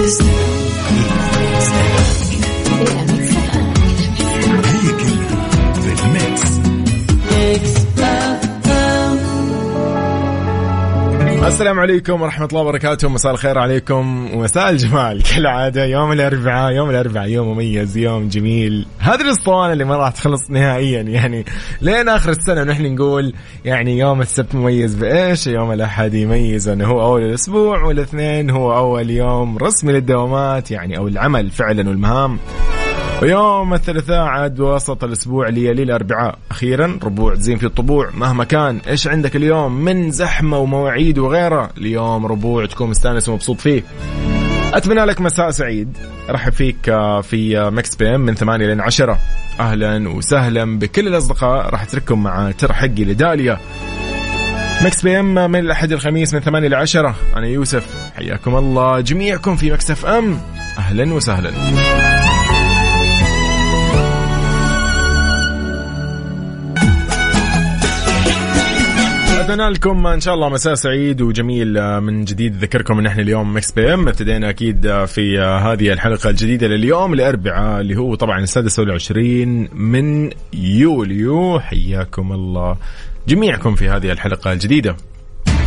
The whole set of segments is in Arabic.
understand. السلام عليكم ورحمة الله وبركاته. مساء الخير عليكم. ومساء الجمال. كالعادة يوم الأربعاء يوم الأربعاء يوم مميز يوم جميل. هذه الأسطوانة اللي ما راح تخلص نهائيا. يعني لين آخر السنة ونحن نقول يعني يوم السبت مميز بإيش؟ يوم الأحد يميز أنه هو أول الأسبوع والأثنين هو أول يوم رسمي للدوامات يعني أو العمل فعلا والمهام. ويوم الثلاثاء عاد وسط الأسبوع ليالي الأربعاء. أخيرا ربوع تزين في الطبوع. مهما كان إيش عندك اليوم؟ من زحمة ومواعيد وغيره اليوم ربوع تكون مستانس ومبسوط فيه. أتمنى لك مساء سعيد. أرحب فيك آه، في آه، Mix PM من 8 لين 10 أهلا وسهلا بكل الأصدقاء. راح أترككم مع ترى حقي لداليا. Mix PM من الأحد الخميس من 8 ل 10 أنا يوسف. حياكم الله جميعكم في Mix FM. أهلا وسهلا. اتمنى لكم إن شاء الله مساء سعيد وجميل آه، من جديد ذكركم إن إحنا اليوم Mix PM. ابتدينا أكيد آه، في آه، هذه الحلقة الجديدة لليوم الاربعاء اللي هو طبعا السادس والعشرين من يوليو. حياكم الله جميعكم في هذه الحلقة الجديدة.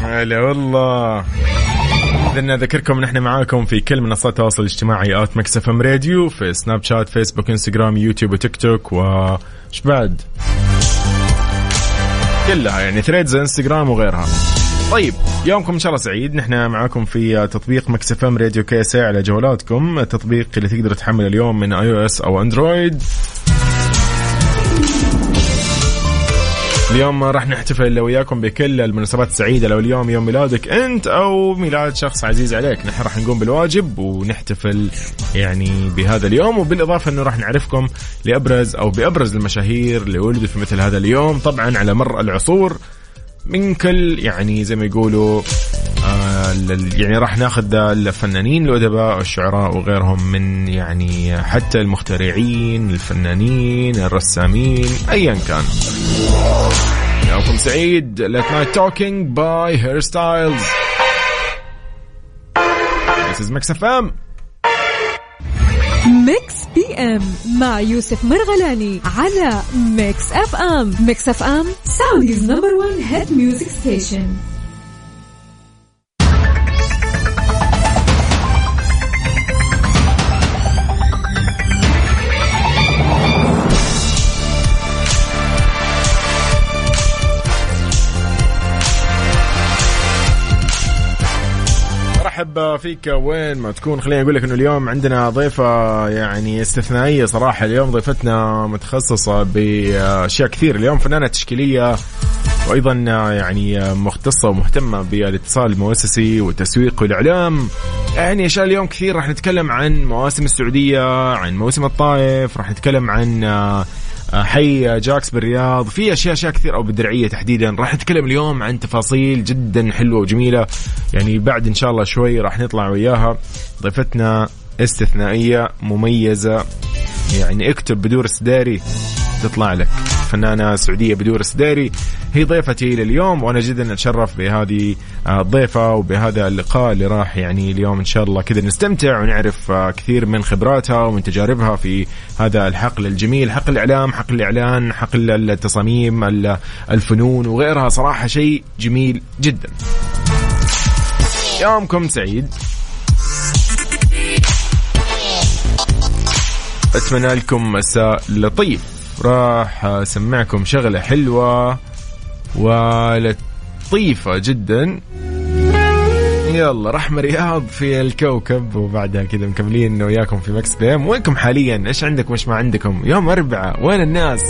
هلا والله. إذن أذكركم نحن معاكم في كل منصات التواصل الاجتماعي at Mix FM Radio في سناب شات فيسبوك انستغرام يوتيوب وتيك توك وش بعد؟ كلها يعني ثريدز انستغرام وغيرها. طيب يومكم إن شاء الله سعيد. نحن معاكم في تطبيق Mix FM Radio KSA على جوالاتكم التطبيق اللي تقدر تحمله اليوم من iOS أو اندرويد اليوم راح نحتفل وياكم بكل المناسبات السعيدة. لو اليوم يوم ميلادك انت أو ميلاد شخص عزيز عليك نحن راح نقوم بالواجب ونحتفل يعني بهذا اليوم. وبالإضافة انه راح نعرفكم لأبرز أو بأبرز المشاهير اللي ولدوا في مثل هذا اليوم. طبعا على مر العصور من كل يعني زي ما يقولوا يعني راح ناخذ الفنانين الأدباء والشعراء وغيرهم من يعني حتى المخترعين الفنانين الرسامين ايا كان. يومكم سعيد Late Night Talking by Harry Styles This is Mix FM. Mix PM مع يوسف مرغلاني على Mix FM Mix FM Saudi's number 1 hit music station مرحب فيك. وين ما تكون خليني أقول لك إنه اليوم عندنا ضيفة يعني استثنائية صراحة. اليوم ضيفتنا متخصصة بأشياء كثير. اليوم فنانة تشكيلية وأيضا يعني مختصة ومهتمة بالاتصال المؤسسي والتسويق والاعلام يعني أشياء اليوم كثير. راح نتكلم عن مواسم السعودية عن موسم الطائف راح نتكلم عن حي جاكس بالرياض. في اشياء أشياء كثير أو بالدرعية تحديدا. راح نتكلم اليوم عن تفاصيل جدا حلوة وجميلة. يعني بعد إن شاء الله شوي راح نطلع وياها. ضيفتنا استثنائية مميزة. يعني اكتب بدور السداري تطلع لك. فنانة سعودية بدور السداري. هي ضيفتي لليوم وأنا جدا أتشرف بهذه الضيفة وبهذا اللقاء اللي راح يعني اليوم إن شاء الله كذا نستمتع ونعرف آه، كثير من خبراتها ومن تجاربها في هذا الحقل الجميل حقل الإعلام حقل الإعلان حقل التصاميم ال- الفنون وغيرها. صراحة شيء جميل جدا. يومكم سعيد. أتمنى لكم مساء لطيف. راح أسمعكم شغلة حلوة ولطيفة جدا. يلا رحمة رياض في الكوكب وبعدها كذا مكملين وياكم في Mix PM. وينكم حاليا؟ إيش عندكم؟ إيش ما عندكم؟ يوم أربعة. وين الناس؟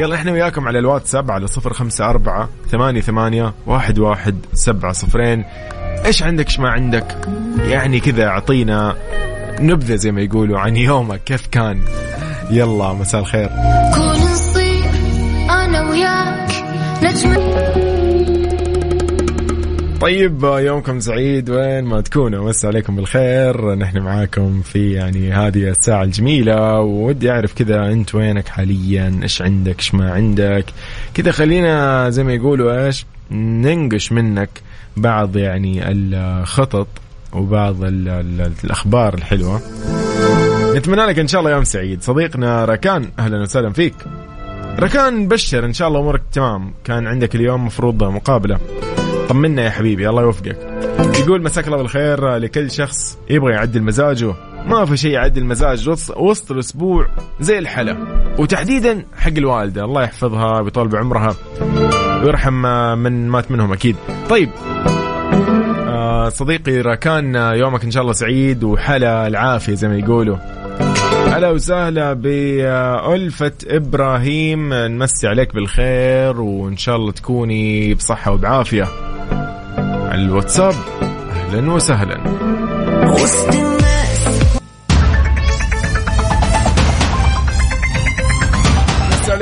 يلا إحنا وياكم على الواتساب على صفر خمسة أربعة ثمانية ثمانية واحد واحد سبعة صفرين. إيش عندك؟ إيش ما عندك؟ يعني كذا أعطينا نبذة زي ما يقولوا عن يومك. كيف كان؟ يلا مساء الخير. كون أنا وياك. نجم طيب يومكم سعيد وين ما تكونوا مسا عليكم بالخير. نحن معاكم في يعني هذه الساعة الجميلة ودي أعرف كذا أنت وينك حاليا؟ إيش عندك؟ إيش ما عندك؟ كذا خلينا زي ما يقولوا إيش ننقش منك بعض يعني الخطط وبعض ال ال الأخبار الحلوة. نتمنى لك إن شاء الله يوم سعيد. صديقنا ركان أهلا وسهلا فيك. ركان بشر إن شاء الله أمورك تمام. كان عندك اليوم مفروض مقابلة. طمنا يا حبيبي الله يوفقك. يقول مساك الله بالخير لكل شخص يبغى يعدل مزاجه. ما في شيء يعدل مزاج وسط الأسبوع زي الحلا. وتحديدا حق الوالدة الله يحفظها ويطول بعمرها. ويرحم من مات منهم أكيد. طيب. آه صديقي راكان يومك إن شاء الله سعيد وحلا العافية زي ما يقولوا. هلا وسهلا بألفة إبراهيم. نمسي عليك بالخير وإن شاء الله تكوني بصحة وبعافية. الواتساب أهلا وسهلا.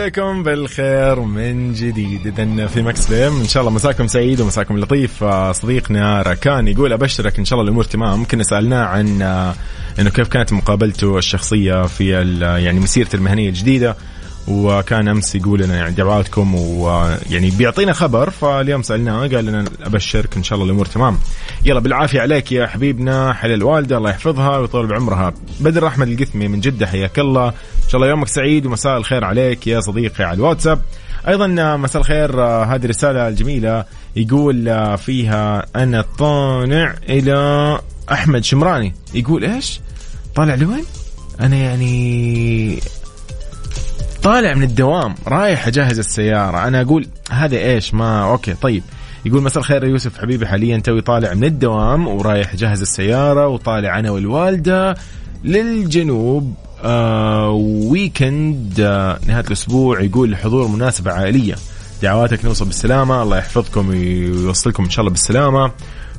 عليكم بالخير من جديد. اذا في مكس بيم إن شاء الله مساكم سعيد ومساكم لطيف. صديقنا ركان يقول أبشرك إن شاء الله الأمور تمام. كنا سالناه عن إنه كيف كانت مقابلته الشخصية في يعني مسيرته المهنية الجديدة. وكان أمس يقول لنا يعني دعواتكم ويعني بيعطينا خبر. فاليوم سألناه قال لنا أبشرك إن شاء الله الأمور تمام. يلا بالعافية عليك يا حبيبنا حل الوالدة الله يحفظها ويطول بعمرها. بدر أحمد القثمي من جدة حياك الله. شاء الله يومك سعيد ومساء الخير عليك يا صديقي على الواتساب. أيضا مساء الخير هذه الرسالة الجميلة يقول فيها أنا طانع إلى أحمد شمراني. يقول إيش؟ طالع لوين؟ أنا يعني طالع من الدوام رايح أجهز السيارة. أنا أقول هذا إيش؟ ما أوكي طيب. يقول مساء الخير يوسف حبيبي حاليا توي طالع من الدوام ورايح أجهز السيارة وطالع أنا والوالدة للجنوب آه ويكند آه نهاية الأسبوع يقول لحضور مناسبة عائلية. دعواتك نوصل بالسلامة. الله يحفظكم ويوصلكم إن شاء الله بالسلامة.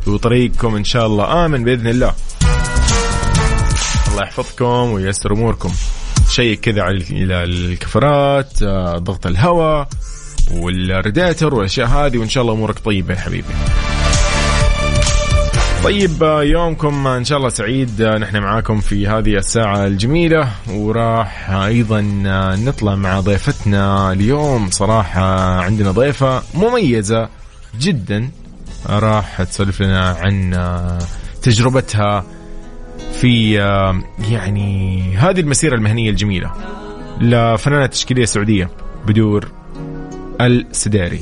وطريقكم إن شاء الله آمن بإذن الله. الله يحفظكم وييسر أموركم. شيء كذا على الكفرات آه، ضغط الهواء والريديتر والأشياء هذه وإن شاء الله أمورك طيبة يا حبيبي. طيب يومكم إن شاء الله سعيد. نحن معاكم في هذه الساعة الجميلة وراح أيضا نطلع مع ضيفتنا اليوم. صراحة عندنا ضيفة مميزة جدا راح تسولف لنا عن تجربتها في يعني هذه المسيرة المهنية الجميلة لفنانة تشكيلية سعودية بدور السديري.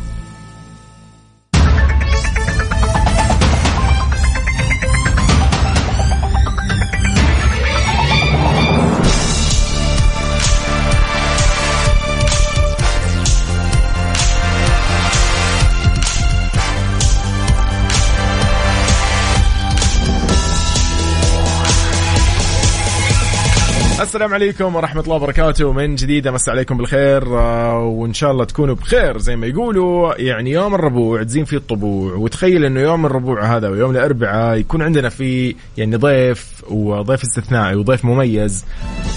السلام عليكم ورحمة الله وبركاته. من جديد أمس عليكم بالخير آه، وإن شاء الله تكونوا بخير زي ما يقولوا. يعني يوم الربوع تزين فيه الطبوع وتخيل إنه يوم الربوع هذا ويوم الأربعاء يكون عندنا في يعني ضيف وضيف استثنائي وضيف مميز.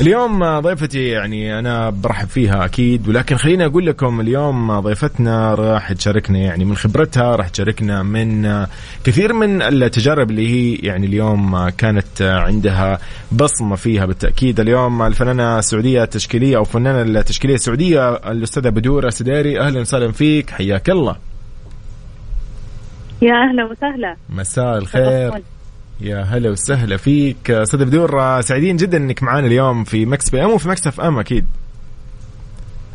اليوم ضيفتي يعني أنا برحب فيها أكيد ولكن خليني أقول لكم اليوم ضيفتنا راح تشاركنا يعني من خبرتها راح تشاركنا من كثير من التجارب اللي هي يعني اليوم كانت عندها بصمة فيها. بالتأكيد اليوم الفنانة السعودية التشكيلية أو فنانة التشكيلية السعودية الأستاذة بدور السديري أهلا وسهلا فيك. حياك الله. يا أهلا وسهلا. مساء الخير. يا هلا وسهلا فيك. أستاذ بدور سعيدين جدا إنك معانا اليوم في Mix PM وفي Mix FM أكيد.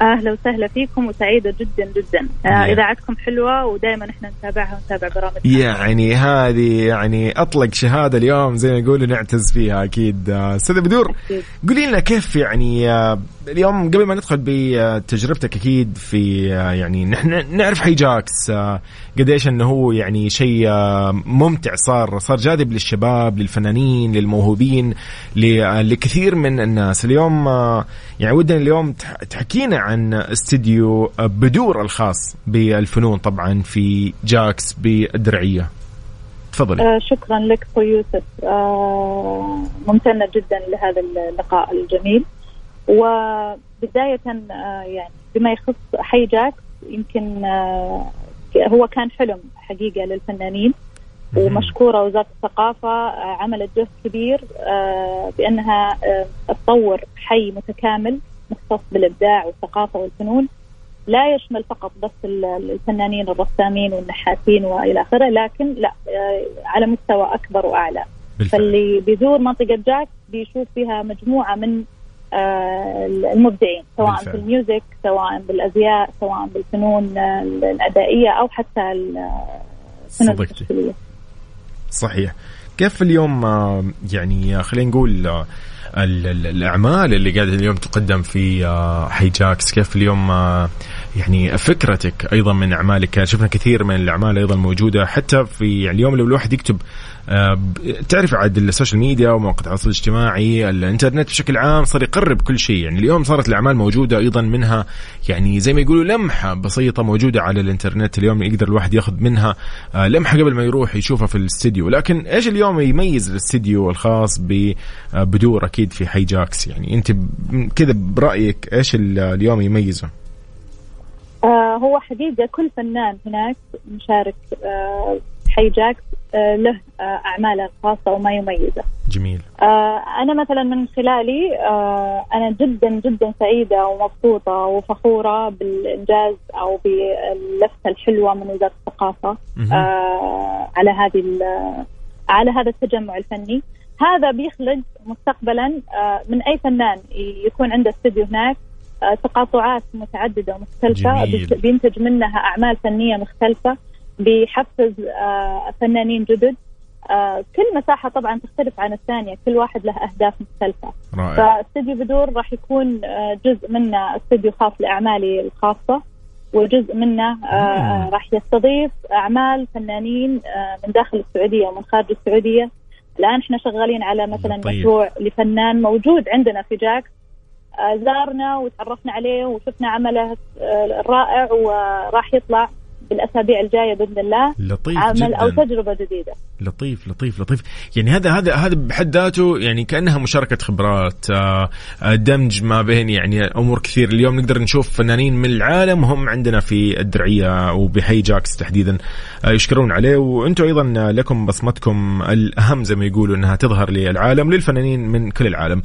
أهلا وسهلا فيكم وسعيدة جدا جدا. آه اذاعتكم حلوة ودائما إحنا نتابعها ونتابع برامج يعني هذه يعني أطلق شهادة اليوم زي ما يقولوا نعتز فيها أكيد. آه، أستاذ بدور قولي لنا كيف يعني آه، اليوم قبل ما ندخل بتجربتك أكيد في يعني نحن نعرف حي JAX قديش إنه هو يعني شيء ممتع صار صار جاذب للشباب للفنانين للموهوبين لكثير من الناس. اليوم يعني ودنا اليوم تحكينا عن استديو بدور الخاص بالفنون طبعا في JAX بالدرعيه تفضلي. آه شكرا لك اخو يوسف. آه ممتنة جدا لهذا اللقاء الجميل. وبداية آه يعني بما يخص حي جاكس يمكن آه هو كان حلم حقيقة للفنانين. ومشكورة وزارة الثقافة آه، عملت جهد كبير آه، بأنها آه، تطور حي متكامل. مختص بالإبداع والثقافة والفنون لا يشمل فقط بس الفنانين الرسامين والنحاتين وإلى آخره لكن لا آه، على مستوى أكبر وأعلى بالفعل. فاللي بيزور منطقة JAX بيشوف فيها مجموعة من آه، المبدعين سواء بالفعل. بال music سواء بالأزياء سواء بالفنون الأدائية أو حتى الفنون التشكيليه صحيح كيف اليوم آه، يعني خلينا نقول الأعمال اللي قاعدة اليوم تقدم في آه، حي JAX كيف اليوم آه، يعني فكرتك أيضا من أعمالك؟ شفنا كثير من الأعمال أيضا موجودة حتى في يعني اليوم لو الواحد يكتب آه، تعرف عاد ال social media ومواقع التواصل الاجتماعي الانترنت بشكل عام صار يقرب كل شيء. يعني اليوم صارت الأعمال موجودة أيضا منها يعني زي ما يقولوا لمحة بسيطة موجودة على الانترنت اليوم يقدر الواحد ياخذ منها لمحة قبل ما يروح يشوفها في الاستديو. لكن إيش اليوم يميز الاستديو الخاص ببدور أكيد في حي JAX يعني أنت كذا برأيك إيش اليوم يميزه؟ آه هو حقيقة كل فنان هناك مشارك آه حي جاكس آه له آه أعماله الخاصة وما يميزه. جميل. آه أنا مثلا من خلالي أنا جدا جدا سعيدة ومبسوطة وفخورة بالإنجاز أو باللفتة الحلوة من وزارة الثقافة آه على هذه على هذا التجمع الفني. هذا بيخلق مستقبلا من أي فنان يكون عنده استوديو هناك تقاطعات متعددة ومختلفة جميل. بينتج منها أعمال فنية مختلفة. بيحفز آه، فنانين جدد. آه، كل مساحة طبعا تختلف عن الثانية. كل واحد له أهداف مختلفة. رائع. فاستديو بدور راح يكون جزء منه استديو خاص لأعمالي الخاصة وجزء منه راح يستضيف أعمال فنانين من داخل السعودية ومن خارج السعودية. الآن إحنا شغالين على مثلا طيب. مشروع لفنان موجود عندنا في جاكس زارنا وتعرفنا عليه وشفنا عمله الرائع وراح يطلع. بالأسابيع الجاية بإذن الله لطيف عمل جداً. أو تجربة جديدة لطيف لطيف لطيف. يعني هذا هذا هذا بحد ذاته يعني كأنها مشاركة خبرات آه، آه، دمج ما بين يعني أمور كثير. اليوم نقدر نشوف فنانين من العالم وهم عندنا في الدرعية وبحي جاكس تحديدا آه، يشكرون عليه. وأنتم أيضا لكم بصمتكم الأهم زي ما يقولوا إنها تظهر للعالم للفنانين من كل العالم.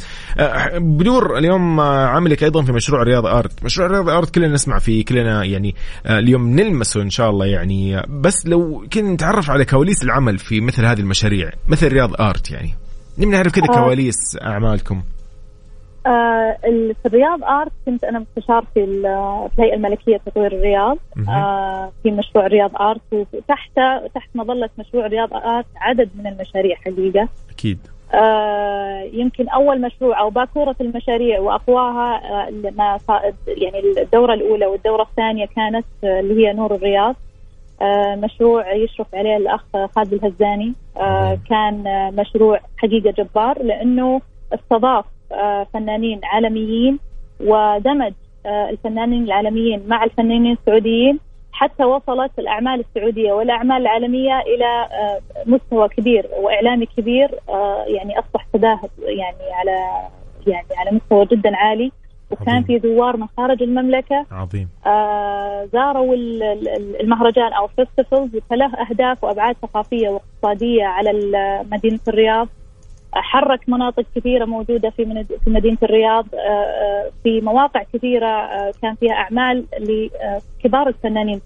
بدور اليوم عملك أيضا في مشروع Riyadh Art. مشروع Riyadh Art كلنا نسمع فيه كلنا يعني اليوم نلمسه إن شاء الله يعني. بس لو كنا نتعرف على كواليس العمل في مثل هذه المشاريع مثل Riyadh Art يعني. نبي نعرف كذا آه. كواليس أعمالكم. آه في ال Riyadh Art كنت أنا مستشار في الهيئة الملكية لتطوير الرياض. آه في مشروع Riyadh Art وتحت تحت مظلة مشروع Riyadh Art عدد من المشاريع حقيقة. أكيد. آه يمكن أول مشروع أو باكورة المشاريع وأقواها آه ما يعني الدورة الأولى والدورة الثانية كانت اللي هي نور الرياض. مشروع يشرف عليه الأخ خالد الهزاني. آه، كان مشروع حقيقة جبار لأنه استضاف آه، فنانين عالميين ودمج الفنانين العالميين مع الفنانين السعوديين حتى وصلت الأعمال السعودية والأعمال العالمية إلى مستوى كبير وإعلامي كبير يعني أصبح صداه يعني على يعني على مستوى جدا عالي. وكان في زوار من خارج المملكة. عظيم. آه زاروا المهرجان أو فيستيفلز فله أهداف وأبعاد ثقافية واقتصادية على مدينة الرياض. حرك مناطق كثيرة موجودة في في مدينة الرياض. آه، آه، في مواقع كثيرة آه، كان فيها أعمال لكبار الفنانين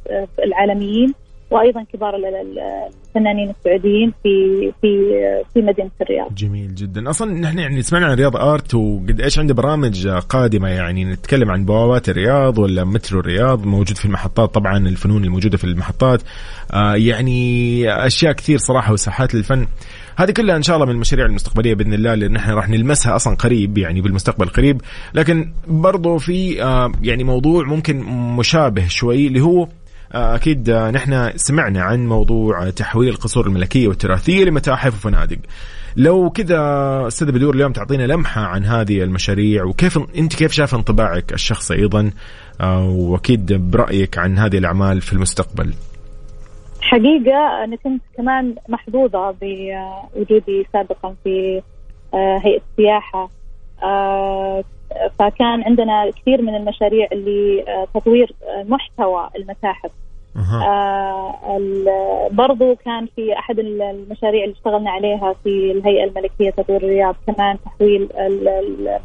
العالميين. وأيضا كبار الفنانين السعوديين في في في مدينة الرياض. جميل جدا، أصلا نحن يعني سمعنا عن رياض آرت وقد إيش عنده برامج قادمة؟ يعني نتكلم عن بوابات الرياض ولا مترو الرياض موجود في المحطات؟ طبعا الفنون الموجودة في المحطات. آه يعني أشياء كثير صراحة وساحات للفن. هذه كلها إن شاء الله من المشاريع المستقبلية بإذن الله اللي نحن راح نلمسها أصلا قريب يعني بالمستقبل القريب لكن برضو في آه يعني موضوع ممكن مشابه شوي اللي هو أكيد آه، نحن سمعنا عن موضوع تحويل القصور الملكية والتراثية لمتاحف وفنادق. لو كذا أستاذ بدور اليوم تعطينا لمحة عن هذه المشاريع وكيف أنت كيف شاف انطباعك الشخصي أيضا؟ آه، وأكيد برأيك عن هذه الأعمال في المستقبل. حقيقة أنا كنت كمان محظوظة بوجودي سابقا في هيئة السياحة. فكان عندنا كثير من المشاريع اللي آه، تطوير آه، محتوى المتاحف. آه برضو كان في أحد المشاريع اللي اشتغلنا عليها في الهيئة الملكية تطوير الرياض كمان تحويل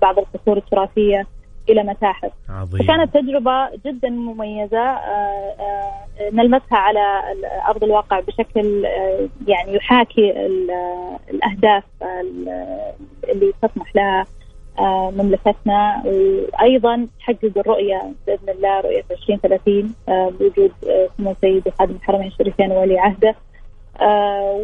بعض القصور التراثية إلى متاحف. عظيم. فكانت تجربة جدا مميزة آه آه نلمسها على أرض الواقع بشكل آه يعني يحاكي الأهداف اللي تطمح لها. مملكتنا. وأيضا تحقق الرؤية بإذن الله رؤية 2030 آه، بوجود آه، سمو سيدي خادم الحرمين الشريفين وولي عهده.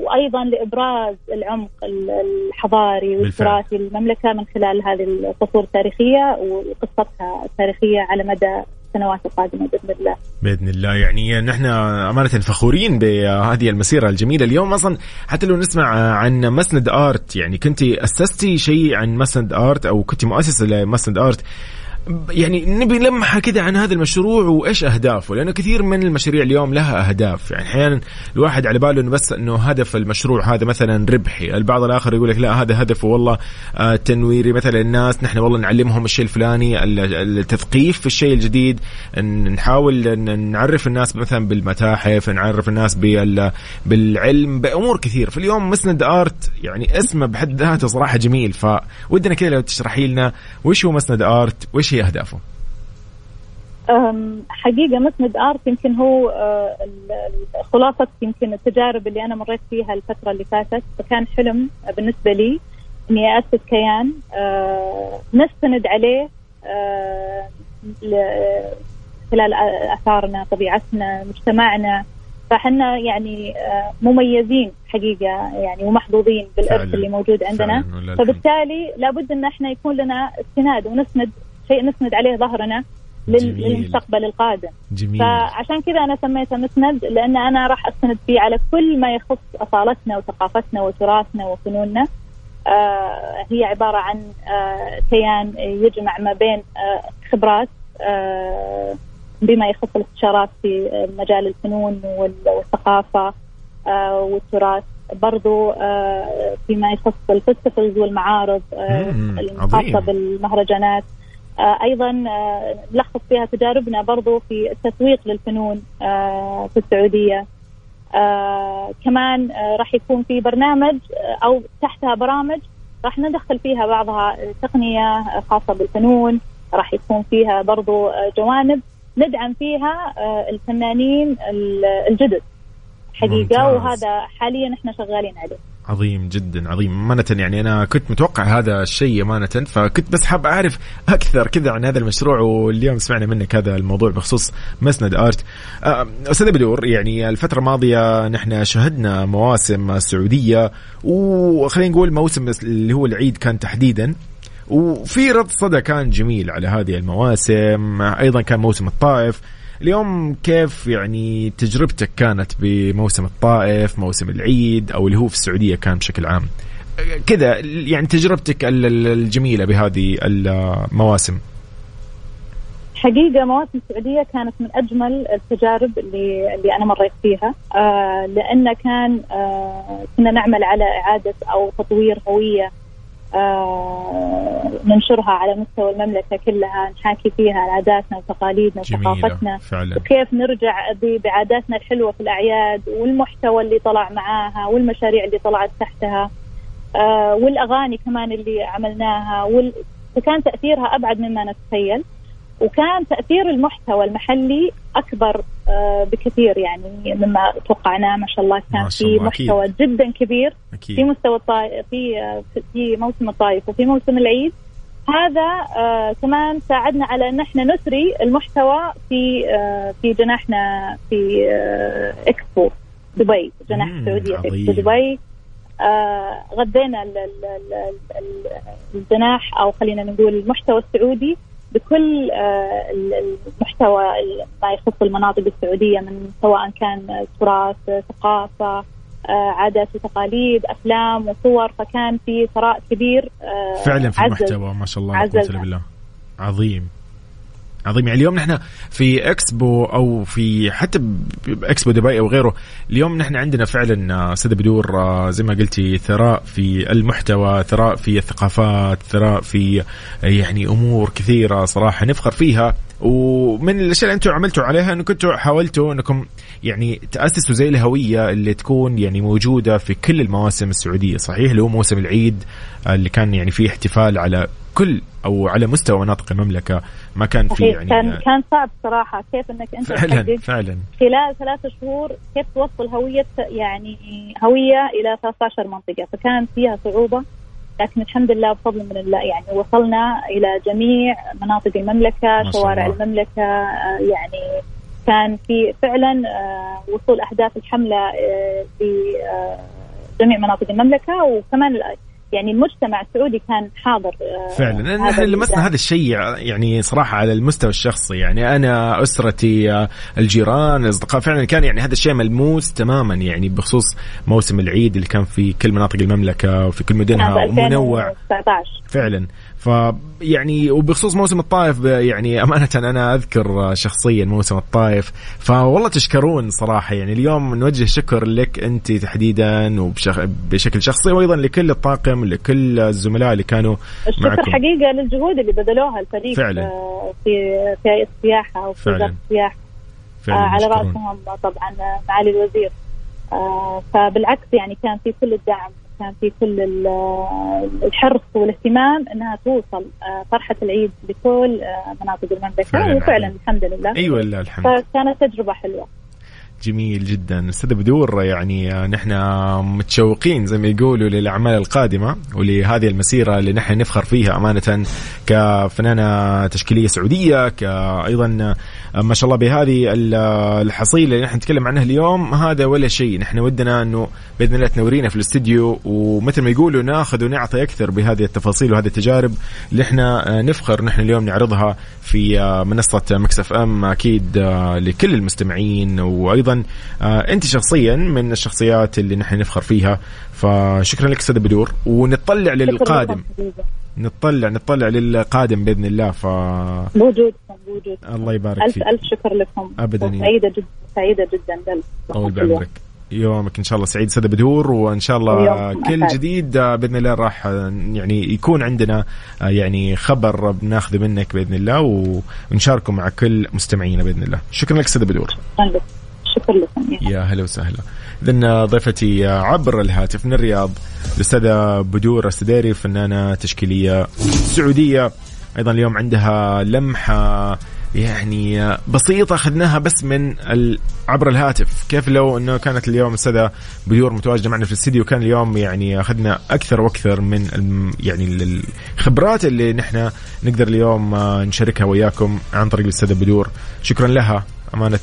وأيضا لإبراز العمق الحضاري والتراثي للمملكة من خلال هذه القصور التاريخية وقصتها التاريخية على مدى السنوات القادمة بإذن الله. بإذن الله. يعني نحن أمانة فخورين بهذه المسيرة الجميلة اليوم. أصلا حتى لو نسمع عن مسند آرت يعني كنت أسستي شيء عن مسند آرت أو كنت مؤسسة لمسند آرت؟ يعني نبي لمحه كذا عن هذا المشروع وإيش أهدافه؟ لأنه كثير من المشاريع اليوم لها أهداف. يعني أحيانا الواحد على باله إنه بس إنه هدف المشروع هذا مثلا ربحي. البعض الآخر يقول لك لا هذا هدفه والله آه، تنويري. مثلا الناس نحن والله نعلمهم الشيء الفلاني التثقيف في الشيء الجديد. نحاول نعرف الناس مثلا بالمتاحف نعرف الناس بالعلم بأمور كثير. فاليوم مسند آرت يعني اسمه بحد ذاته صراحة جميل. فودنا كذا لو تشرحي لنا وش هو مسند آرت؟ وش هي أهدافه؟ حقيقة مسند آرت يمكن هو أه، خلاصة يمكن التجارب اللي أنا مريت فيها الفترة اللي فاتت فكان حلم بالنسبة لي إني أسس كيان أه، نستند عليه أه، خلال آثارنا طبيعتنا مجتمعنا فاحنا يعني مميزين حقيقة يعني ومحظوظين بالارث اللي موجود عندنا. فبالتالي لابد إن إحنا يكون لنا استناد ونسند شيء نسند عليه ظهرنا جميل. للمستقبل القادم. جميل. فعشان كذا أنا سميتها مسند لأن أنا راح أستند فيه على كل ما يخص أصالتنا وثقافتنا وتراثنا وفنوننا. آه هي عبارة عن آه كيان يجمع ما بين آه خبرات آه بما يخص الاستشارات في مجال الفنون والثقافة آه والتراث. برضو آه فيما يخص الفستيفالز والمعارض آه الخاصة بالمهرجانات. آه، أيضا آه، نلخص فيها تجاربنا برضو في التسويق للفنون آه، في السعودية. كمان راح يكون في برنامج أو تحتها برامج راح ندخل فيها بعضها تقنية خاصة بالفنون. راح يكون فيها برضو جوانب ندعم فيها الفنانين الجدد. حقيقة ممتاز. وهذا حاليا إحنا شغالين عليه. عظيم جدا عظيم. أمانة يعني أنا كنت متوقع هذا الشيء أمانة فكنت بس حاب أعرف أكثر كذا عن هذا المشروع واليوم سمعنا منك هذا الموضوع بخصوص مسند آرت. آه، أستاذ بدور يعني الفترة الماضية نحن شهدنا مواسم سعودية وخلينا نقول موسم اللي هو العيد كان تحديدا وفي رد صدى كان جميل على هذه المواسم. أيضا كان موسم الطائف اليوم كيف يعني تجربتك كانت بموسم الطائف موسم العيد أو اللي هو في السعودية كان بشكل عام؟ كذا يعني تجربتك الجميلة بهذه المواسم. حقيقة مواسم السعودية كانت من أجمل التجارب اللي اللي أنا مريت فيها. آه لأن كان آه كنا نعمل على إعادة أو تطوير هوية ننشرها على مستوى المملكة كلها نحاكي فيها عاداتنا وتقاليدنا وثقافتنا فعلا. وكيف نرجع بعاداتنا الحلوة في الأعياد والمحتوى اللي طلع معاها والمشاريع اللي طلعت تحتها آه والأغاني كمان اللي عملناها وال... فكان تأثيرها أبعد مما نتخيل وكان تأثير المحتوى المحلي أكبر آه، بكثير يعني مما توقعناه ما شاء الله كان في محتوى أكيد. جدا كبير أكيد. في مستوى الطائف في آه، في موسم الطائف وفي موسم العيد هذا آه كمان ساعدنا على أن إحنا نثري المحتوى في آه في جناحنا في آه إكسبو دبي جناح السعودية في إكسبو دبي آه غذينا الجناح أو خلينا نقول المحتوى السعودي بكل آه المحتوى ما يخص المناطق السعودية من سواء كان تراث ثقافة آه، عادات وتقاليد أفلام وصور فكان في ثراء كبير آه، فعلا في محتوى ما شاء الله لا بالله. عظيم. عظيم. يعني اليوم نحن في إكسبو أو في حتى باكسبو دبي أو غيره اليوم نحن عندنا فعلا آه، سيدة بدور زي ما قلتي ثراء في المحتوى ثراء في الثقافات ثراء في يعني أمور كثيرة صراحة نفخر فيها. ومن الأشياء اللي أنتم عملتوا عليها إنكم كنتوا حاولتوا إنكم يعني تأسسوا زي الهوية اللي تكون يعني موجودة في كل المواسم السعودية صحيح؟ اللي هو موسم العيد اللي كان يعني فيه احتفال على كل أو على مستوى مناطق المملكة ما كان في يعني كان كان صعب صراحة كيف إنك أنت فعلا فعلا خلال ثلاثة شهور كيف توصل هوية يعني هوية إلى 13 منطقة فكان فيها صعوبة لكن الحمد لله بفضل من الله يعني وصلنا إلى جميع مناطق المملكة شوارع الله. المملكة آه، يعني كان في فعلا آه، وصول أهداف الحملة آه، في جميع مناطق المملكة وكمان يعني المجتمع السعودي كان حاضر آه، فعلا. نحن لمسنا هذا الشيء يعني صراحة على المستوى الشخصي يعني أنا أسرتي آه، الجيران الأصدقاء فعلا كان يعني هذا الشيء ملموس تماما يعني بخصوص موسم العيد اللي كان في كل مناطق المملكة وفي كل مدنها ومنوع. فعلا. فيعني وبخصوص موسم الطائف يعني أمانة أنا أذكر شخصيا موسم الطائف فوالله تشكرون صراحة. يعني اليوم نوجه شكر لك أنت تحديدا وبشكل شخصي وأيضا لكل الطاقم لكل الزملاء اللي كانوا الشكر معكم. حقيقة للجهود اللي بذلوها الفريق فعلا. آه، في في السياحة وفي وزاره السياحة. فعلا على رأسهم طبعا معالي الوزير. آه فبالعكس يعني كان في كل الدعم. كان في كل الحرص والاهتمام إنها توصل آه، فرحة العيد لكل آه، مناطق المملكه وفعلا الحمد لله. أيوه الحمد. فكانت تجربة حلوة. جميل جدا. أستاذ بدور يعني نحن متشوقين زي ما يقولوا للأعمال القادمة ولهذه المسيرة اللي نحن نفخر فيها أمانة كفنانة تشكيلية سعودية كايضا ما شاء الله بهذه الحصيلة اللي نحن نتكلم عنها اليوم هذا ولا شيء. نحن ودنا إنه بإذن الله تنورينا في الاستديو ومثل ما يقولوا ناخذ ونعطي أكثر بهذه التفاصيل وهذه التجارب اللي إحنا نفخر نحن اليوم نعرضها في منصة مكسف أم أكيد لكل المستمعين. وأيضا أيضا آه، أنت شخصيا من الشخصيات اللي نحن نفخر فيها. فشكرا لك أستاذ بدور. ونطلع للقادم. نطلع نطلع للقادم بإذن الله. ف موجود. موجود الله يبارك الف فيك. ألف شكر لكم. ابدا سعيدة جدا سعيدة جدا. طول بعمرك. يومك إن شاء الله سعيد أستاذ بدور وإن شاء الله كل جديد آه، بإذن الله راح آه، يعني يكون عندنا يعني خبر بناخذه منك بإذن الله ونشاركه مع كل مستمعينا بإذن الله. شكرا لك أستاذ بدور. شكرا لكم. يا هلا وسهلا. إذن ضيفتي عبر الهاتف من الرياض الأستاذة بدور السديري فنانة تشكيلية سعودية. أيضا اليوم عندها لمحة يعني بسيطة أخذناها بس من عبر الهاتف. كيف لو أنه كانت اليوم السادة بدور متواجدة معنا في الاستديو كان اليوم يعني أخذنا أكثر وأكثر من يعني الخبرات اللي نحن نقدر اليوم نشاركها وياكم عن طريق السادة بدور شكرا لها. أمانة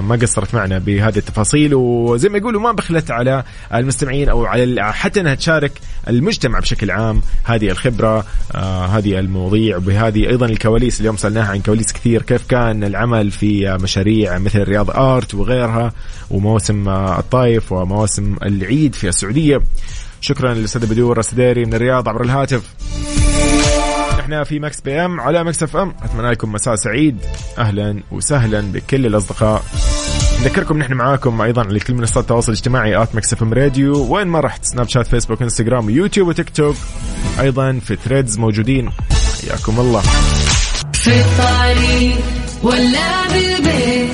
ما قصرت معنا بهذه التفاصيل وزي ما يقولوا ما بخلت على المستمعين أو على حتى أنها تشارك المجتمع بشكل عام هذه الخبرة آه هذه المواضيع وبهذه أيضا الكواليس اليوم سألناها عن كواليس كثير كيف كان العمل في مشاريع مثل رياض آرت وغيرها وموسم الطايف ومواسم العيد في السعودية. شكرا للاستاذ بدور السديري من الرياض عبر الهاتف. إحنا في Mix PM على Mix FM. أتمنى لكم مساء سعيد. أهلا وسهلا بكل الأصدقاء. نذكركم نحن معاكم أيضا على كل منصات التواصل الاجتماعي at Mix FM Radio. وين ما رحت سناب شات فيسبوك إنستغرام ويوتيوب وتيك توك. أيضا في ثريدز موجودين. حياكم الله. في الطريق ولا بالبيت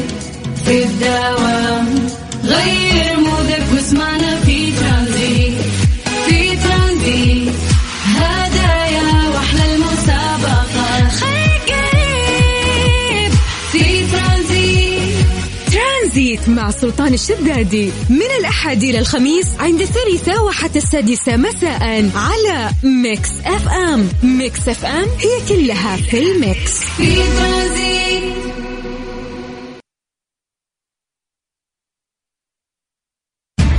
في الدوام غير mood ك واسمعنا مع سلطان الشدادي من الأحد إلى الخميس عند الثالثة وحتى السادسة مساء على Mix FM. Mix FM هي كلها في ال mix. في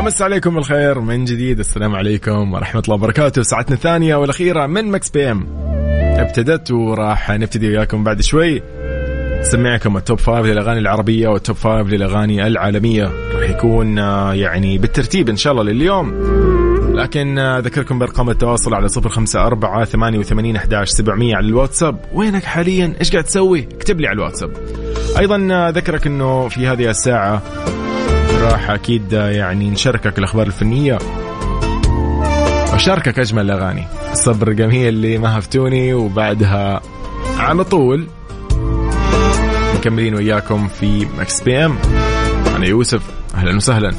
أمسي عليكم بالخير من جديد. السلام عليكم ورحمة الله وبركاته. ساعتنا الثانية والأخيرة من Mix PM. ابتدت وراح نبتدي وياكم بعد شوي. سمعكم ال Top Five للأغاني العربية وال Top Five للأغاني العالمية. راح يكون آه، يعني بالترتيب إن شاء الله لليوم. لكن آه، أذكركم بأرقام التواصل على صفر خمسة أربعة ثمانية وثمانين أحداش سبعمية على الواتساب. وينك حاليا؟ إيش قاعد تسوي؟ اكتب لي على الواتساب. أيضا آه، أذكرك إنه في هذه الساعة راح أكيد يعني نشاركك الأخبار الفنية. ونشاركك أجمل الأغاني. الصبر ما هفتوني وبعدها على طول مكملين وياكم في Mix PM أنا يوسف أهلا وسهلا.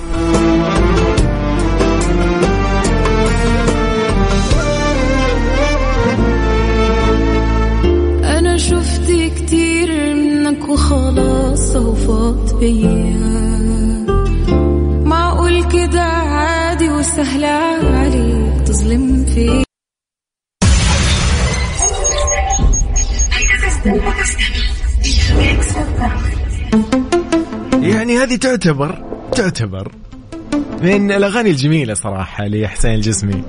يعني هذه تعتبر تعتبر من الأغاني الجميلة صراحة لحسين الجسمي.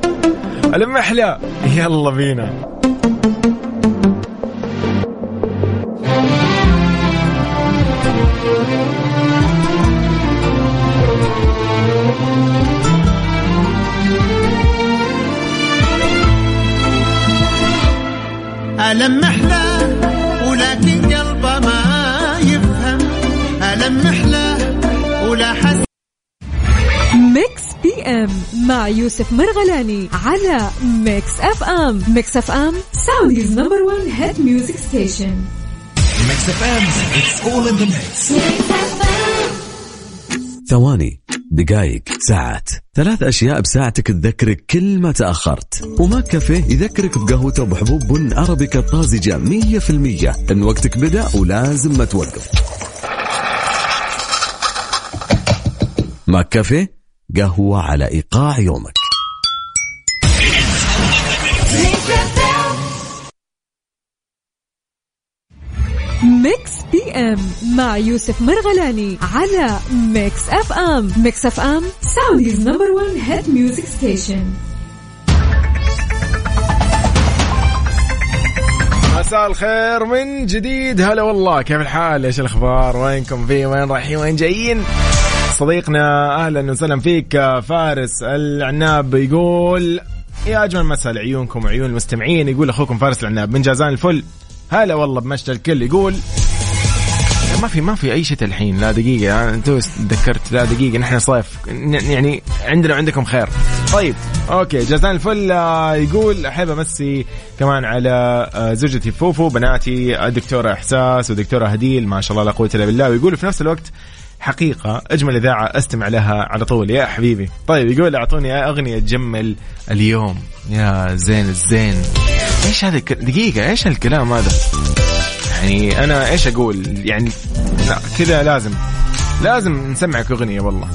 لما أحلى. يلا بينا. ألم محلى M مع يوسف مرغلاني على Mix FM Mix FM Saudi's number one hit music station ثواني دقايق ساعات. ثلاث أشياء بساعتك تذكرك كل ما تأخرت. McCafé يذكرك بقهوته بحبوب بن أرابيكا طازجة 100% أن وقتك بدأ ولازم ما توقف. McCafé؟ قهوة على إيقاع يومك. Mix PM مع يوسف مرغلاني على Mix FM. Mix FM Saudi's number one hit music station مساء الخير من جديد. هلا والله كيف الحال؟ إيش الأخبار؟ وينكم؟ في وين رايحين؟ وين جايين؟ صديقنا أهلا وسهلا فيك فارس العناب يقول يا أجمل مساء لعيونكم وعيون المستمعين. يقول أخوكم فارس العناب من جازان الفل. هلا والله بمشتى الكل. يقول ما في ما في أي شتاء الحين لا دقيقة أنتوا تذكرت لا دقيقة نحن صيف يعني عندنا وعندكم خير. طيب okay جازان الفل آه، يقول أحب أمسي كمان على آه، زوجتي فوفو بناتي الدكتوره إحساس ودكتورة هديل ما شاء الله لا قوة إلا بالله. ويقول في نفس الوقت حقيقة أجمل إذاعة أستمع لها على طول. يا حبيبي. طيب يقول أعطوني أغنية تجمل اليوم. يا زين الزين. إيش هذا دقيقة إيش الكلام هذا؟ يعني أنا إيش أقول؟ يعني لا كذا لازم. لازم نسمعك أغنية والله.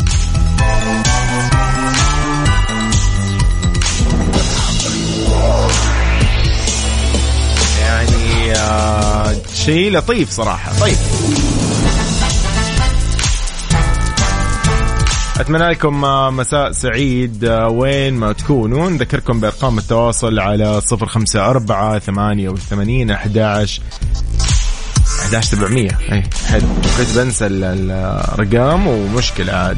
يعني آه، شيء لطيف صراحة. طيب. أتمنى لكم آه، مساء سعيد آه، وين ما تكونوا نذكركم بأرقام التواصل على صفر خمسة أربعة ثمانية وثمانين أحداش 11700 اي حلو. كنت بنسى ال- الارقام ومشكلة عاد.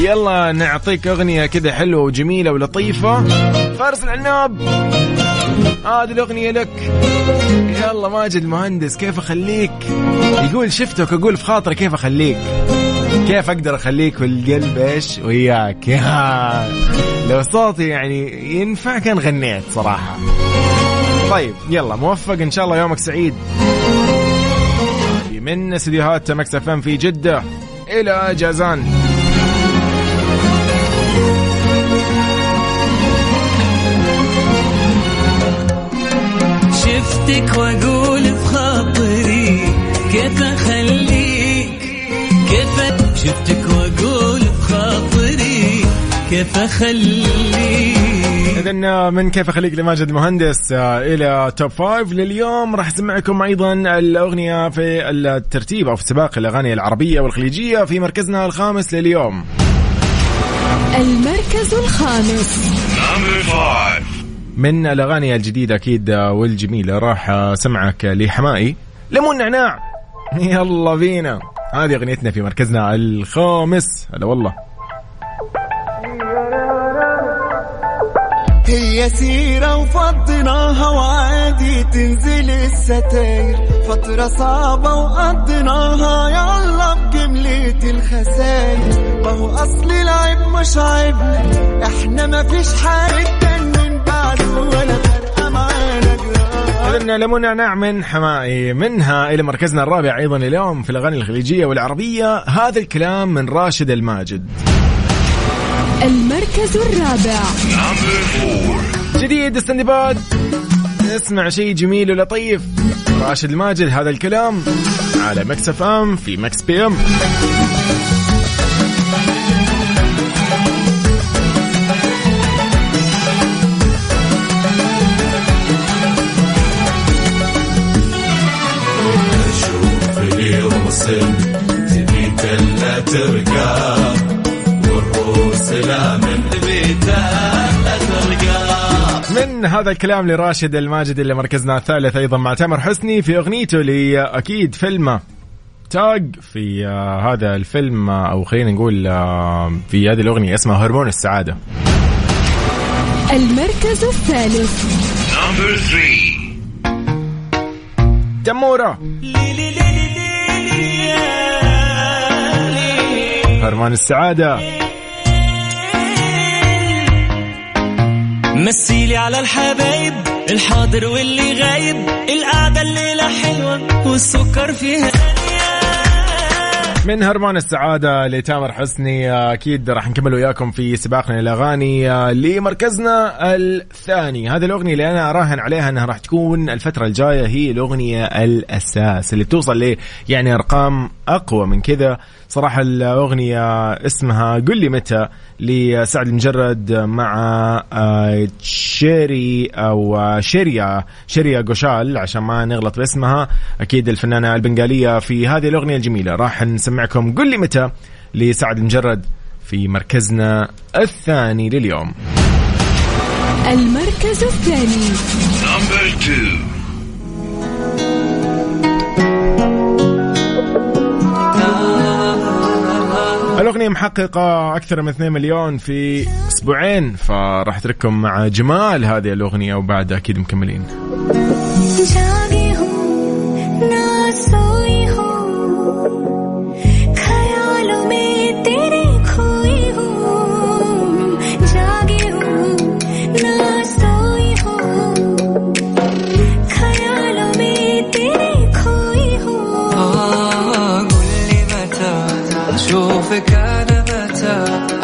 يلا نعطيك أغنية كذا حلوة وجميلة ولطيفة. فارس العناب. هذه الأغنية لك. يلا ماجد المهندس كيف أخليك؟ يقول شفتك أقول في خاطري كيف أخليك؟ كيف أقدر أخليك في القلب إيش؟ وياك. يا لو صوتي يعني ينفع كان غنيت صراحة. طيب يلا موفق إن شاء الله يومك سعيد. من استديوهات Mix F في جدة إلى جازان. شفتك وأقول بخاطري كيف أخليك؟ كيف شفتك وأقول بخاطري كيف أخليك؟ إذا من كيف أخليك لماجد المهندس؟ آه، إلى توب فايف لليوم. راح أسمعكم أيضا الأغنية في الترتيب أو في سباق الأغاني العربية والخليجية في مركزنا الخامس لليوم. المركز الخامس. من الأغاني الجديدة أكيد آه، والجميلة. راح أسمعك لحمائي ليمون نعناع. يلا بينا. هذه أغنيتنا في مركزنا الخامس. هلا والله. هي سيرة وفضيناها وعادي تنزل الستاير. فترة صعبة وقضيناها يلا بجملة الخساير. ما هو أصل العيب مش عيبنا إحنا ما فيش حاجة ليمون نعناع من حمائي منها إلى مركزنا الرابع أيضا اليوم في الأغاني الخليجية والعربية. هذا الكلام من راشد الماجد. المركز الرابع. جديد السندباد. اسمع شيء جميل ولطيف. راشد الماجد هذا الكلام على Mix FM في Mix PM. من هذا الكلام لراشد الماجد اللي مركزنا الثالث أيضا مع تامر حسني في أغنيته اللي أكيد فيلمه تاج في آه، هذا الفيلم آه، أو خلينا نقول آه، في هذه الأغنية اسمها هرمون السعادة. المركز الثالث. تموره هرمون السعادة. مسيلي على الحبايب الحاضر واللي غايب القعدة الليلة حلوة والسكر فيها من هرمان السعادة لتامر حسني أكيد راح نكمل وياكم في سباقنا الأغاني لمركزنا الثاني. هذه الأغنية اللي أنا أراهن عليها أنها راح تكون الفترة الجاية هي الأغنية الأساس اللي بتوصل ل يعني أرقام أقوى من كذا. صراحة الأغنية اسمها قل لي متى؟ لسعد المجرد مع آه، شيري أو آه، شيريا شيريا قوشال عشان ما نغلط باسمها. أكيد الفنانة البنغالية في هذه الأغنية الجميلة. راح نسمعكم قل لي متى لسعد المجرد في مركزنا الثاني لليوم. المركز الثاني. الأغنية محققة أكثر من 2 مليون في أسبوعين فراح أترككم مع جمال هذه الأغنية وبعد أكيد مكملين.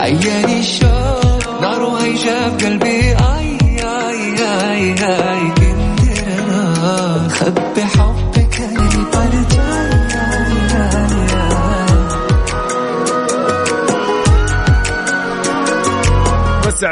عياني الشوق نار وهيجة في قلبي.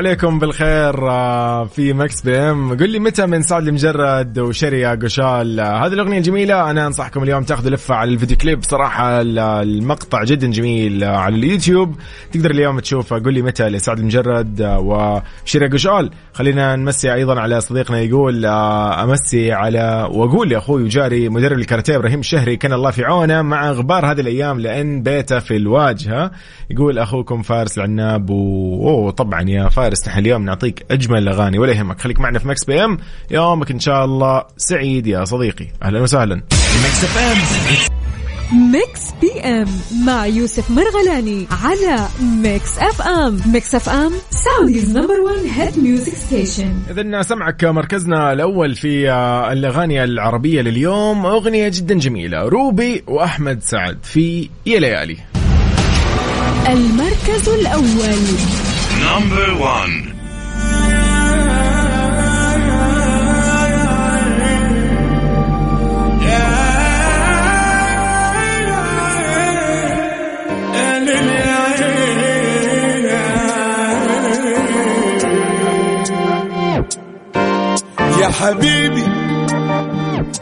عليكم بالخير آه، في Mix PM. قل لي متى من سعد لمجرد وشريا غوشال. آه، هذه الأغنية الجميلة أنا أنصحكم اليوم تاخذوا لفة على الفيديو كليب. صراحة ال- المقطع جدا جميل آه، على اليوتيوب. تقدر اليوم تشوف قل لي متى لسعد لمجرد وشريا غوشال. خلينا نمسي أيضا على صديقنا يقول آه، أمسي على وأقول لاخوي وجاري مدرب الكاراتيه إبراهيم الشهري كان الله في عونه مع غبار هذه الأيام لأن بيته في الواجهة. يقول أخوكم فارس العناب و... أوه طبعا يا فارس نحن اليوم نعطيك أجمل الأغاني ولا يهمك. خليك معنا في Mix PM يومك إن شاء الله سعيد يا صديقي. أهلا وسهلا. Mix PM مع يوسف مرغلاني على Mix FM Mix FM Saudi's number 1 hit music station اذا سمعك مركزنا الأول في آه، الأغاني العربية لليوم. أغنية جدا جميلة. روبي وأحمد سعد في يا ليالي. المركز الأول. number 1 حبيبي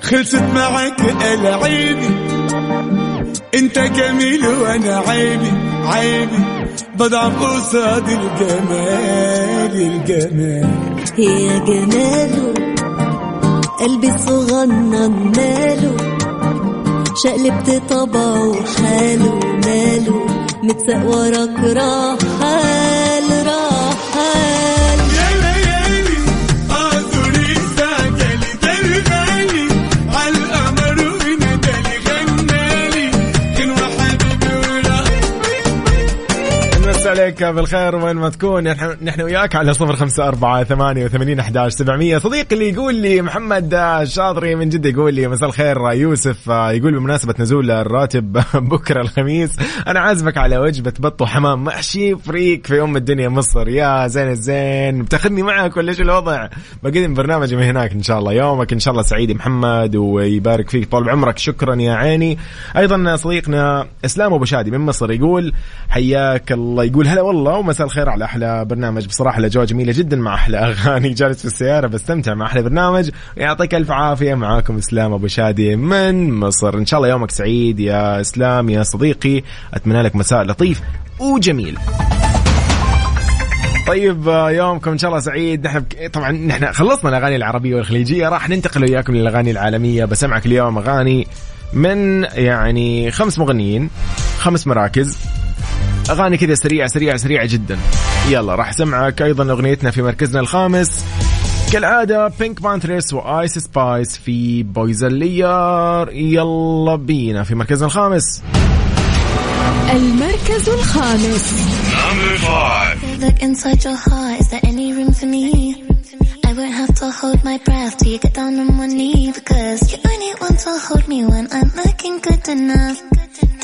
خلصت معك العيبي انت جميل وأنا عيبي عيبي بضعف قصاد الجمال الجمال. يا جماله قلبي صغنن ماله. شقلبت طبعه حاله ماله متساق وراك رحال عليك بالخير وين ما تكون. نحن وياك على صفر خمسة أربعة ثمانية وثمانين أحداش سبعمية. صديقي اللي يقول لي محمد الشاطري من جدة يقول لي مساء الخير يوسف يقول بمناسبة نزول الراتب بكرة الخميس أنا عازمك على وجبة بط وحمام محشي فريك في أم الدنيا مصر. يا زين الزين بتاخذني معك ولا إيش الوضع؟ بقدم برنامج من هناك إن شاء الله. يومك إن شاء الله سعيد محمد ويبارك فيك طول عمرك. شكرا يا عيني. أيضا صديقنا إسلام أبو شادي من مصر يقول حياك الله. يقول هلا والله ومساء الخير على أحلى برنامج. بصراحة الأجواء جميلة جدا مع أحلى أغاني جالس في السيارة. بستمتع مع أحلى برنامج. يعطيك ألف عافية. معاكم إسلام أبو شادي من مصر. إن شاء الله يومك سعيد يا إسلام يا صديقي. أتمنى لك مساء لطيف وجميل. طيب يومكم إن شاء الله سعيد. نحن طبعا نحن خلصنا الأغاني العربية والخليجية. راح ننتقل وياكم للأغاني العالمية. بسمعك اليوم أغاني من يعني خمس مغنيين خمس مراكز. أغاني كذا سريعة سريعة سريعة جدا. يلا راح أسمعك أيضا أغنيتنا في مركزنا الخامس. كالعادة PinkPantheress و Ice Spice في Boy's a Liar يلا بينا في مركزنا الخامس. المركز الخامس. I won't have to hold my breath till you get down on one knee Because you only want to hold me when I'm looking good enough.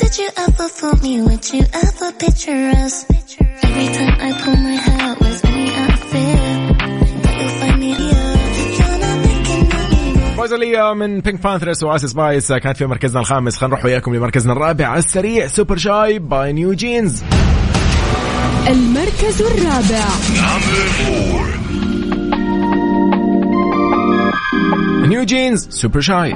Did you ever fool me? Would you ever picture us? Every time I pull my hair out was only out of fear that you'll find me ugly. a Liar من PinkPantheress و Ice Spice كانت في مركزنا الخامس خلينا نروح وياكم لمركزنا الرابع على السريع Super Shy by NewJeans المركز الرابع. نيو جينز سوبر شاي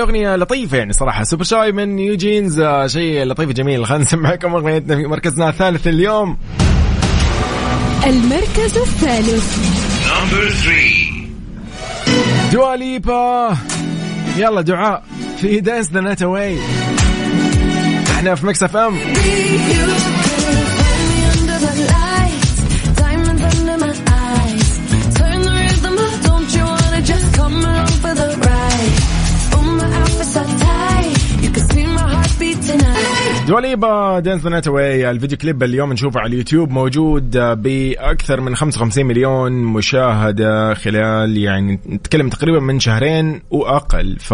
الأغنية لطيفة يعني صراحة. Super Shy من NewJeans آه، شيء لطيف جميل خلينا نسمعكم أغنيتنا في مركزنا الثالث اليوم. المركز الثالث. Number three. دوا ليبا يلا دعاء. في Dance the Night Away إحنا في Mix FM. دوا ليبا Dance the Night Away الفيديو كليب اليوم نشوفه على اليوتيوب موجود بأكثر من 55 مليون مشاهدة خلال يعني نتكلم تقريبا من شهرين وأقل. ف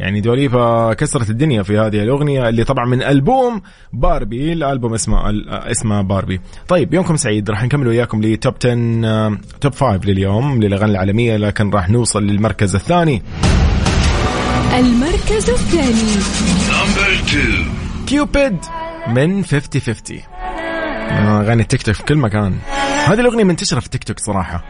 يعني دوا ليبا كسرت الدنيا في هذه الأغنية اللي طبعا من ألبوم باربي الألبوم اسمه اسمه باربي. طيب يومكم سعيد راح نكمل وياكم ل top 10 آه، top 5 لليوم للأغاني العالمية لكن راح نوصل للمركز الثاني. المركز الثاني. كيوبيد من 50 50 آه، اغاني التيك توك في كل مكان. هذه الأغنية منتشرة في تيك توك صراحة.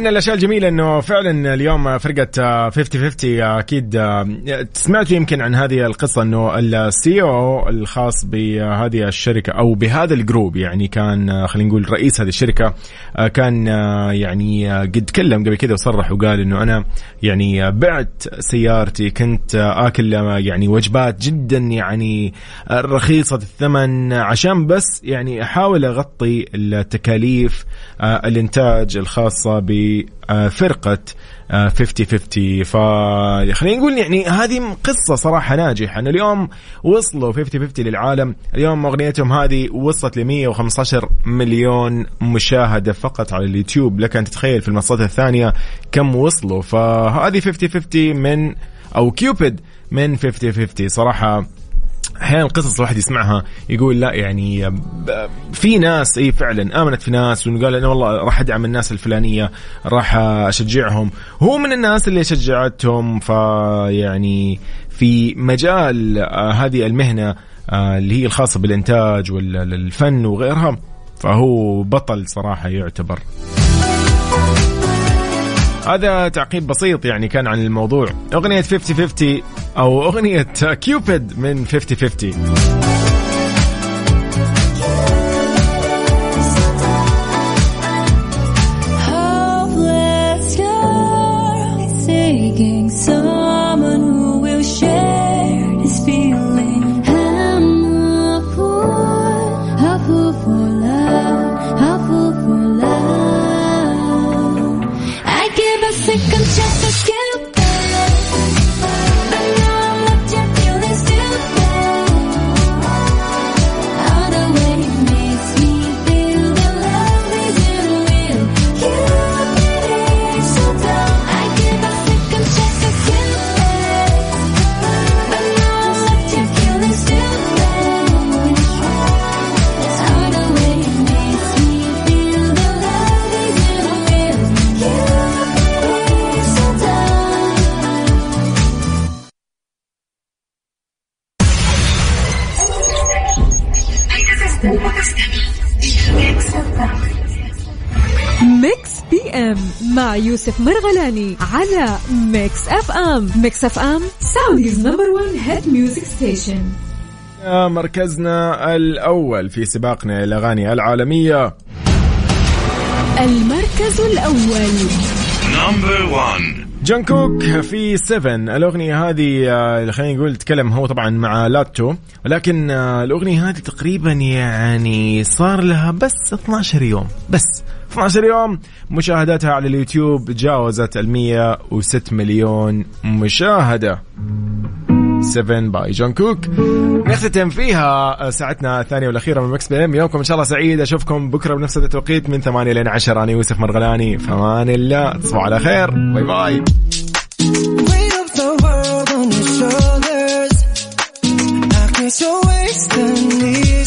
من الأشياء الجميلة إنه فعلا اليوم فرقة 50 50 أكيد سمعتوا يمكن عن هذه القصة إنه ال CEO الخاص بهذه الشركة أو بهذا ال group يعني كان خلينا نقول رئيس هذه الشركة كان يعني قد تكلم قبل كذا وصرح وقال إنه أنا يعني بعت سيارتي كنت آكل يعني وجبات جدا يعني رخيصة الثمن عشان بس يعني أحاول أغطي التكاليف الإنتاج الخاصة بفرقه 50 50 فخلينا نقول يعني هذه قصة صراحة ناجحة إنه اليوم وصلوا 50 50 للعالم. اليوم أغنيتهم هذه وصلت ل 115 مليون مشاهدة فقط على اليوتيوب. لك أن تتخيل في المنصات الثانية كم وصلوا. فهذه 50 50 من أو كيوبيد من 50 50 صراحة أحيانا القصص الواحد يسمعها يقول لا يعني في ناس إي فعلا آمنت في ناس وقال أنا والله راح أدعم الناس الفلانية راح أشجعهم. هو من الناس اللي شجعتهم فيعني في مجال آه، هذه المهنة آه، اللي هي الخاصة بالإنتاج والفن وغيرها فهو بطل صراحة يعتبر. هذا تعقيب بسيط يعني كان عن الموضوع. أغنية 50 50 أو أغنية كيوبيد من 50 50 مع يوسف مرغلاني على Mix FM Mix FM Saudi's number 1 hit music station مركزنا الأول في سباقنا الأغاني العالمية. المركز الأول. Number one. جونكوك في 7 الأغنية هذه آه، اللي خلينا نقول تكلم هو طبعا مع لاتو ولكن آه، الأغنية هذه تقريبا يعني صار لها بس 12 يوم. بس. 12 يوم مشاهداتها على اليوتيوب جاوزت ال 106 مليون مشاهدة. 7 by جونكوك. نختتم فيها ساعتنا الثانية والأخيرة من Mix FM. يومكم إن شاء الله سعيد. أشوفكم بكرة بنفس التوقيت من 8 لين 10 أنا يوسف مرغلاني. فمان الله. تصبحوا على خير. Bye bye. You're wasting these